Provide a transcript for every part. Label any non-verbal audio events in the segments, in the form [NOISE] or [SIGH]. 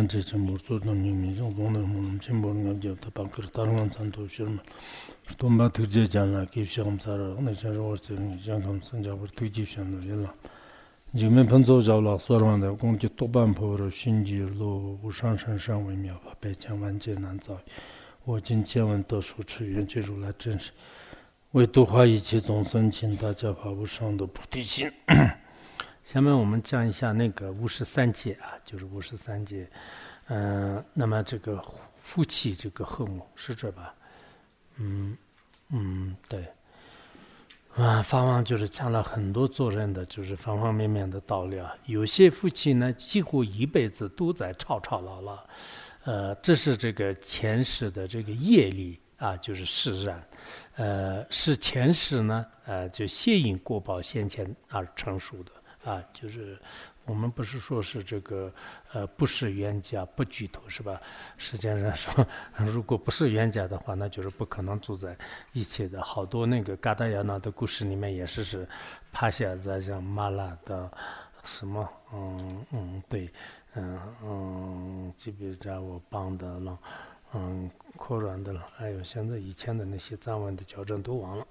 jan che che mur tsu dhan nying mi zhong zhong dhan mu nam chen bor ngab jab ta pa kir tar ngan tsan to shir ma shton ba tuk je jan la kip shagam tsara ngana chan rawar tse ngi jan kam san jabar tuk jib shan do yil la jing men pan zo zhaw la suar wan da gong ki tok ban po ro shin ji lo u shang shang shang wei miao pa pe chan wan je nan zao wo jin chen wan to shu chi yuan che ru la zhen shi wei du hua yi qi zong san qin da jia pa wu shang de菩提心 下面我们讲一下那个五十三节啊，就是五十三节，嗯，那么这个夫妻这个和睦是这吧？嗯嗯，对，啊，方方就是讲了很多做人的，就是方方面面的道理啊。有些夫妻呢，几乎一辈子都在吵吵闹闹，呃，这是这个前世的这个业力啊，就是释然，呃，是前世呢，呃，就谢引过报先前而成熟的。啊，就是我们不是说是这个呃不是冤家不聚头是吧？实际上说，如果不是冤家的话，那就是不可能住在一起的。好多那个嘎达亚那的故事里面也是是趴下在像麻辣的什么嗯嗯对嗯嗯基本上我帮的了嗯扩软的了，哎呦现在以前的那些藏文的矫正都忘了。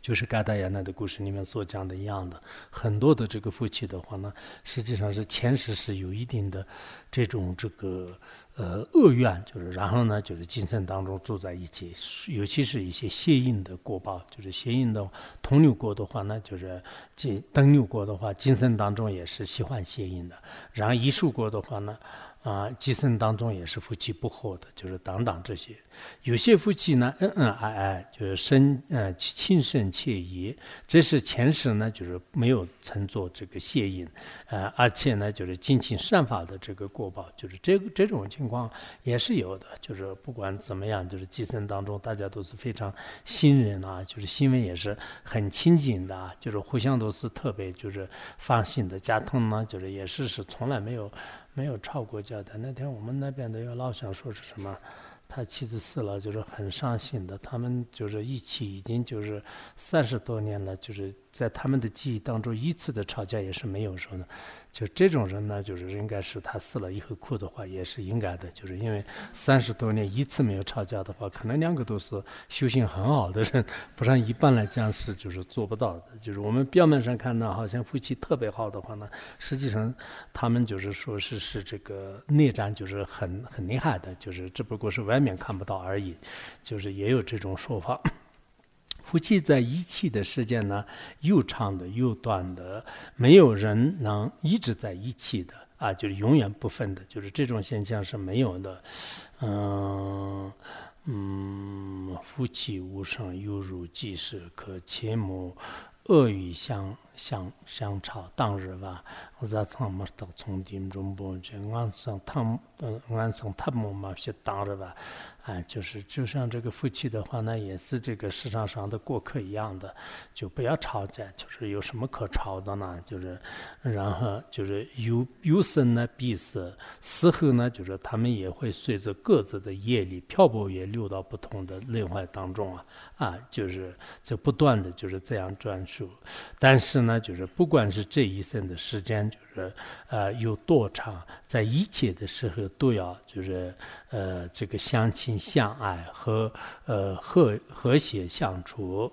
就是嘎达亚那的故事里面所讲的一样的，很多的这个夫妻的话呢，实际上是前世是有一定的这种这个呃恶怨，就是然后呢，就是今生当中住在一起，尤其是一些邪淫的果报，就是邪淫的同流过的话呢，就是今登流过的话，今生当中也是喜欢邪淫的，然后一树过的话呢。啊，寄生当中也是夫妻不和的，就是等等这些。有些夫妻呢，恩恩爱爱，就是深呃亲深切谊，这是前世呢，就是没有曾做这个谢隐，呃，而且呢，就是尽情善法的这个过报，就是这这种情况也是有的。就是不管怎么样，就是寄生当中大家都是非常信任啊，就是心为也是很亲近的，就是互相都是特别就是放心的。家庭呢，就是也是是从来没有。没有吵过架的。那天我们那边的一个老乡说是什么，他妻子死了，就是很伤心的。他们就是一起已经就是三十多年了，就是在他们的记忆当中一次的吵架也是没有说呢。就这种人呢，就是应该是他死了以后哭的话，也是应该的。就是因为三十多年一次没有吵架的话，可能两个都是修行很好的人，不然一般来讲是就是做不到的。就是我们表面上看到好像夫妻特别好的话呢，实际上他们就是说是是这个内战就是很很厉害的，就是只不过是外面看不到而已，就是也有这种说法。夫妻在一起的时间呢，又长的又短的，没有人能一直在一起的啊，就是永远不分的，就是这种现象是没有的。嗯嗯，夫妻无声，犹如即时，可切莫恶语相相相吵。当日吧，我在床么到从定中不就安上他，嗯，安上他木嘛些当日吧。啊，就是就像这个夫妻的话呢，也是这个市场上的过客一样的，就不要吵架。就是有什么可吵的呢？就是，然后就是有有生呢必死，死后呢，就是他们也会随着各自的业力漂泊，也流到不同的内外当中啊啊，就是就不断的就是这样转述。但是呢，就是不管是这一生的时间，就是呃呃有多长，在一切的时候都要就是呃这个相亲。相爱和呃和和谐相处，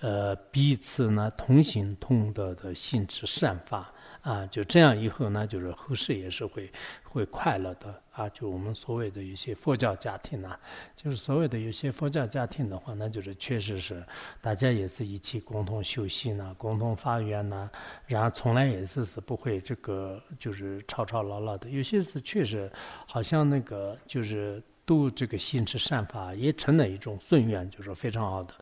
呃彼此呢同心同德的心之善法啊，就这样以后呢，就是后世也是会会快乐的啊。就我们所谓的一些佛教家庭呢，就是所谓的有些佛教家庭的话，那就是确实是大家也是一起共同修行呢，共同发愿呢，然后从来也是是不会这个就是吵吵闹闹的。有些是确实好像那个就是。都这个心持善法也成了一种顺缘，就是非常好的。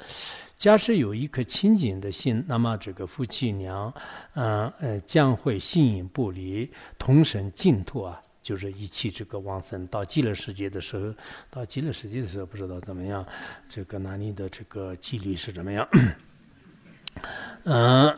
假使有一颗清净的心，那么这个夫妻俩，嗯呃，将会形影不离，同生净土啊，就是一起这个往生到极乐世界的时候，到极乐世界的时候不知道怎么样，这个哪里的这个纪律是怎么样？嗯。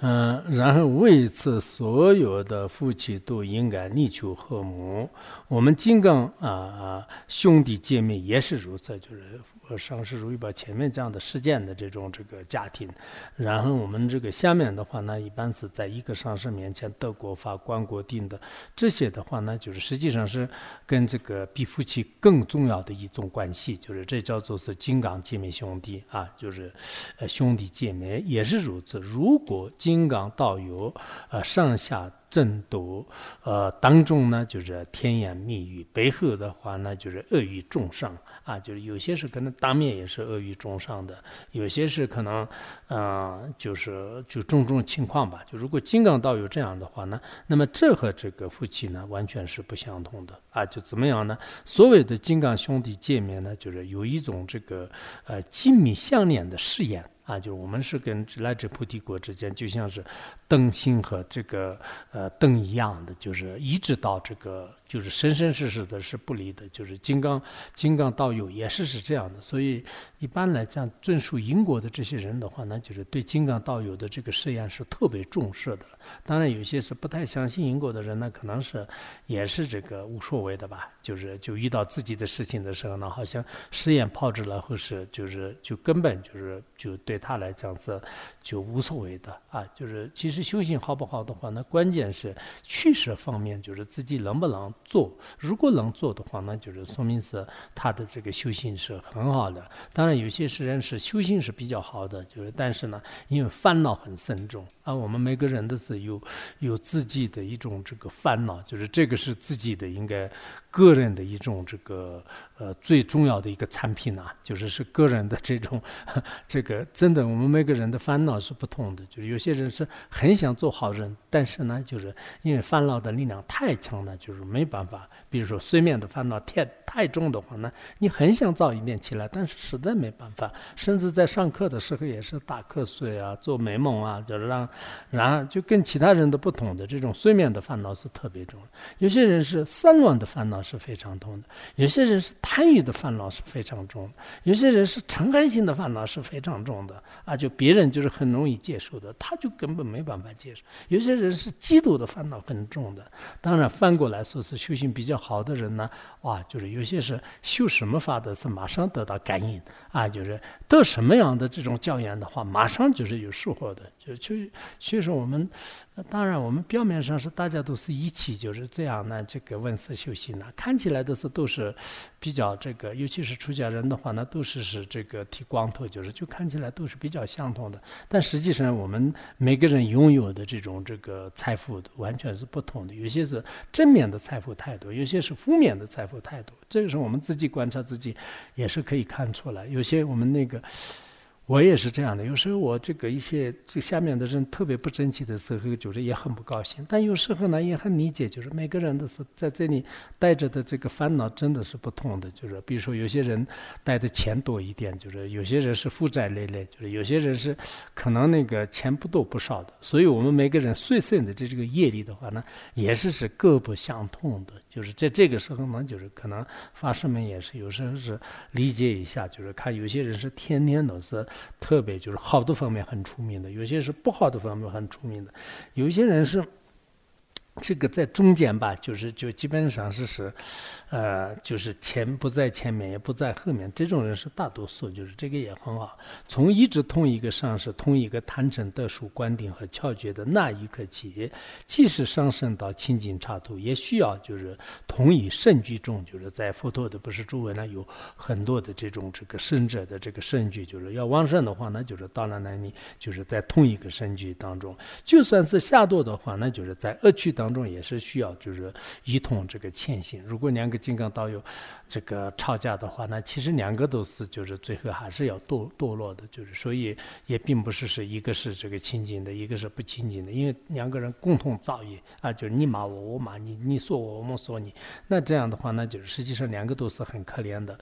嗯，然后为此，所有的夫妻都应该力求和睦。我们金刚啊啊，兄弟姐妹也是如此，就是呃上师如意宝前面这样的事件的这种这个家庭，然后我们这个下面的话呢，一般是在一个上师面前德国法官国定的这些的话呢，就是实际上是跟这个比夫妻更重要的一种关系，就是这叫做是金刚姐妹兄弟啊，就是呃兄弟姐妹也是如此。如果金刚道友呃上下。争夺，呃，当中呢就是甜言蜜语，背后的话呢就是恶语重伤啊，就是有些是可能当面也是恶语重伤的，有些是可能，嗯，就是就种种情况吧。就如果金刚道有这样的话呢，那么这和这个夫妻呢完全是不相同的啊。就怎么样呢？所谓的金刚兄弟见面呢，就是有一种这个呃紧密相连的誓言。啊，就是我们是跟来自菩提国之间，就像是灯芯和这个呃灯一样的，就是一直到这个。就是生生世世的是不离的，就是金刚金刚道友也是是这样的，所以一般来讲，遵守因果的这些人的话呢，就是对金刚道友的这个誓言是特别重视的。当然，有些是不太相信因果的人呢，可能是也是这个无所谓的吧。就是就遇到自己的事情的时候呢，好像誓言抛之了，或是就是就根本就是就对他来讲是就无所谓的啊。就是其实修行好不好的话，那关键是取舍方面，就是自己能不能。做，如果能做的话，那就是说明是他的这个修行是很好的。当然，有些是人是修行是比较好的，就是但是呢，因为烦恼很深重啊。我们每个人都是有有自己的一种这个烦恼，就是这个是自己的应该个人的一种这个呃最重要的一个产品啊，就是是个人的这种 [LAUGHS] 这个真的，我们每个人的烦恼是不同的。就是有些人是很想做好人，但是呢，就是因为烦恼的力量太强了，就是没。办法，比如说睡眠的烦恼太太重的话呢，你很想早一点起来，但是实在没办法，甚至在上课的时候也是打瞌睡啊，做美梦啊，就是让，然后就跟其他人的不同的这种睡眠的烦恼是特别重。有些人是散乱的烦恼是非常重的，有些人是贪欲的烦恼是非常重的，有些人是嗔恨心的烦恼是非常重的啊，就别人就是很容易接受的，他就根本没办法接受。有些人是嫉妒的烦恼很重的，当然反过来说是。修行比较好的人呢，哇，就是有些是修什么法的，是马上得到感应啊，就是得什么样的这种教言的话，马上就是有收获的。就就其实我们，当然我们表面上是大家都是一起就是这样呢，这个问思修行呢，看起来都是都是比较这个，尤其是出家人的话呢，都是是这个剃光头，就是就看起来都是比较相同的。但实际上我们每个人拥有的这种这个财富完全是不同的，有些是正面的财富太多，有些是负面的财富太多。这个时候我们自己观察自己也是可以看出来，有些我们那个。我也是这样的，有时候我这个一些这下面的人特别不争气的时候，就是也很不高兴。但有时候呢，也很理解，就是每个人都是在这里带着的这个烦恼真的是不同的。就是比如说，有些人带的钱多一点，就是有些人是负债累累，就是有些人是可能那个钱不多不少的。所以我们每个人随身的这这个业力的话呢，也是是各不相同的。就是在这个时候呢，就是可能法师们也是有时候是理解一下，就是看有些人是天天都是特别就是好的方面很出名的，有些是不好的方面很出名的，有些人是。这个在中间吧，就是就基本上是是，呃，就是前不在前面，也不在后面，这种人是大多数，就是这个也很好。从一直同一个上师，同一个坛城得数观点和窍诀的那一刻起，即使上升到清净刹土，也需要就是同一圣居中，就是在佛陀的不是诸位呢，有很多的这种这个圣者的这个圣居，就是要旺盛的话，那就是到了那里，就是在同一个圣居当中，就算是下堕的话，那就是在恶趣当。当中也是需要，就是一同这个前行。如果两个金刚道友这个吵架的话，那其实两个都是，就是最后还是要堕堕落的。就是所以也并不是是一个是这个清净的，一个是不清净的，因为两个人共同造业啊，就是你骂我，我骂你，你说我，我们说你。那这样的话，那就是实际上两个都是很可怜的。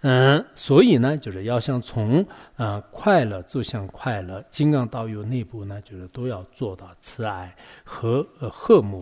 嗯，所以呢，就是要想从啊快乐走向快乐，金刚道友内部呢，就是都要做到慈爱和和睦。